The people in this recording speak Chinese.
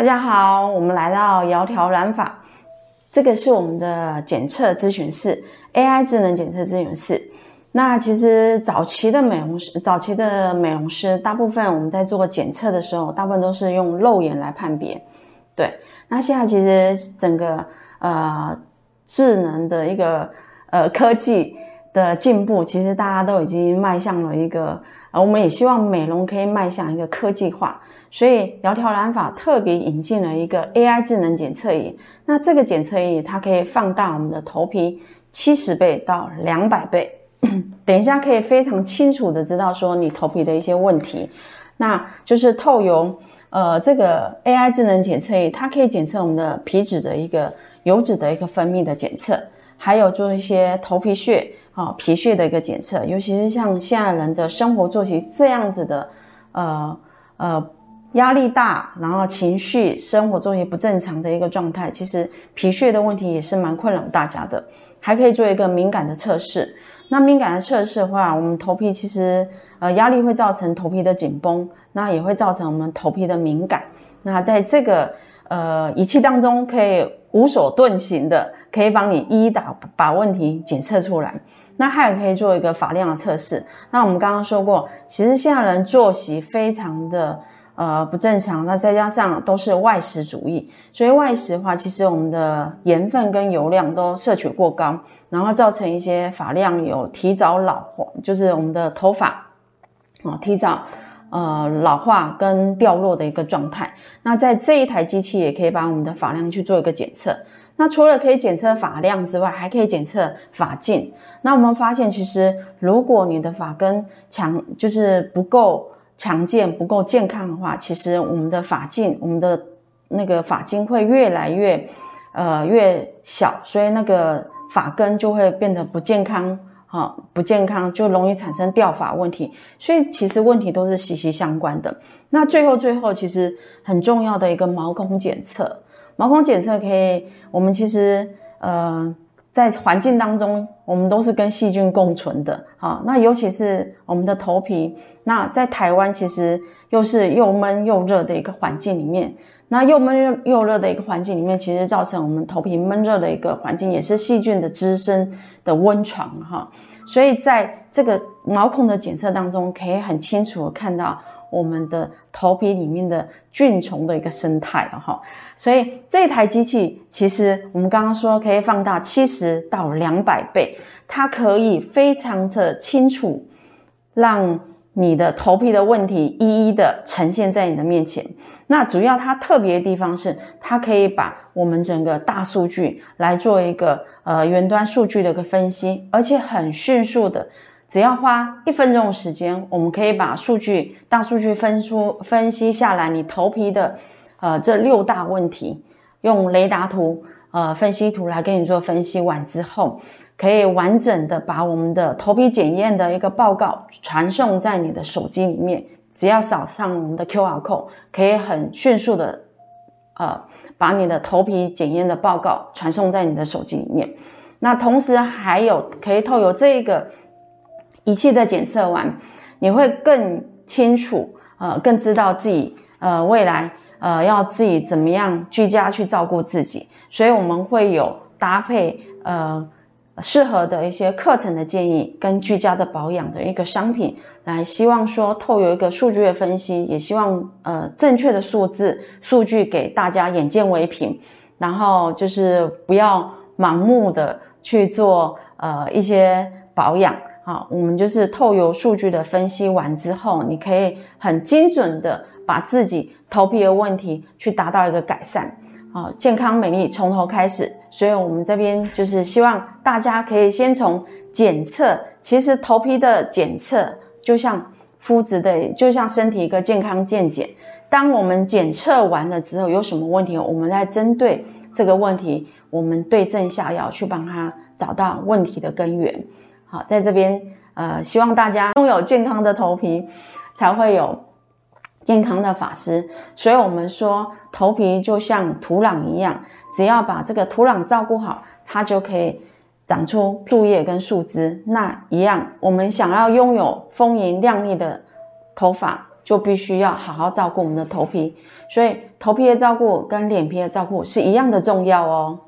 大家好，我们来到窈窕染发，这个是我们的检测咨询室，AI 智能检测咨询室。那其实早期的美容师，早期的美容师，大部分我们在做检测的时候，大部分都是用肉眼来判别。对，那现在其实整个呃智能的一个呃科技的进步，其实大家都已经迈向了一个。呃我们也希望美容可以迈向一个科技化，所以窈窕染发特别引进了一个 AI 智能检测仪。那这个检测仪它可以放大我们的头皮七十倍到两百倍，等一下可以非常清楚的知道说你头皮的一些问题。那就是透油呃这个 AI 智能检测仪，它可以检测我们的皮脂的一个油脂的一个分泌的检测，还有做一些头皮屑。啊，皮屑的一个检测，尤其是像现在人的生活作息这样子的，呃呃，压力大，然后情绪、生活作息不正常的一个状态，其实皮屑的问题也是蛮困扰大家的。还可以做一个敏感的测试。那敏感的测试的话，我们头皮其实呃压力会造成头皮的紧绷，那也会造成我们头皮的敏感。那在这个呃仪器当中，可以无所遁形的，可以帮你一一打把问题检测出来。那还可以做一个发量的测试。那我们刚刚说过，其实现在人作息非常的呃不正常，那再加上都是外食主义，所以外食的话，其实我们的盐分跟油量都摄取过高，然后造成一些发量有提早老化，就是我们的头发啊提早呃老化跟掉落的一个状态。那在这一台机器也可以把我们的发量去做一个检测。那除了可以检测发量之外，还可以检测发径。那我们发现，其实如果你的发根强，就是不够强健、不够健康的话，其实我们的发径、我们的那个发径会越来越呃越小，所以那个发根就会变得不健康，好，不健康就容易产生掉发问题。所以其实问题都是息息相关的。那最后最后，其实很重要的一个毛孔检测。毛孔检测可以，我们其实呃在环境当中，我们都是跟细菌共存的，好，那尤其是我们的头皮，那在台湾其实又是又闷又热的一个环境里面，那又闷又热的一个环境里面，其实造成我们头皮闷热的一个环境，也是细菌的滋生的温床哈，所以在这个毛孔的检测当中，可以很清楚的看到。我们的头皮里面的菌虫的一个生态哈，所以这台机器其实我们刚刚说可以放大七十到两百倍，它可以非常的清楚让你的头皮的问题一一的呈现在你的面前。那主要它特别的地方是，它可以把我们整个大数据来做一个呃云端数据的一个分析，而且很迅速的。只要花一分钟的时间，我们可以把数据、大数据分出、分析下来，你头皮的呃这六大问题，用雷达图、呃分析图来给你做分析完之后，可以完整的把我们的头皮检验的一个报告传送在你的手机里面。只要扫上我们的 QR code，可以很迅速的呃把你的头皮检验的报告传送在你的手机里面。那同时还有可以透过这个。仪器的检测完，你会更清楚，呃，更知道自己，呃，未来，呃，要自己怎么样居家去照顾自己。所以我们会有搭配，呃，适合的一些课程的建议，跟居家的保养的一个商品，来希望说透过一个数据的分析，也希望，呃，正确的数字数据给大家眼见为凭，然后就是不要盲目的去做，呃，一些保养。好，我们就是透过数据的分析完之后，你可以很精准的把自己头皮的问题去达到一个改善。好，健康美丽从头开始，所以我们这边就是希望大家可以先从检测。其实头皮的检测就像肤质的，就像身体一个健康健检。当我们检测完了之后，有什么问题，我们再针对这个问题，我们对症下药，去帮他找到问题的根源。好，在这边，呃，希望大家拥有健康的头皮，才会有健康的发丝。所以我们说，头皮就像土壤一样，只要把这个土壤照顾好，它就可以长出树叶跟树枝。那一样，我们想要拥有丰盈亮丽的头发，就必须要好好照顾我们的头皮。所以头皮的照顾跟脸皮的照顾是一样的重要哦。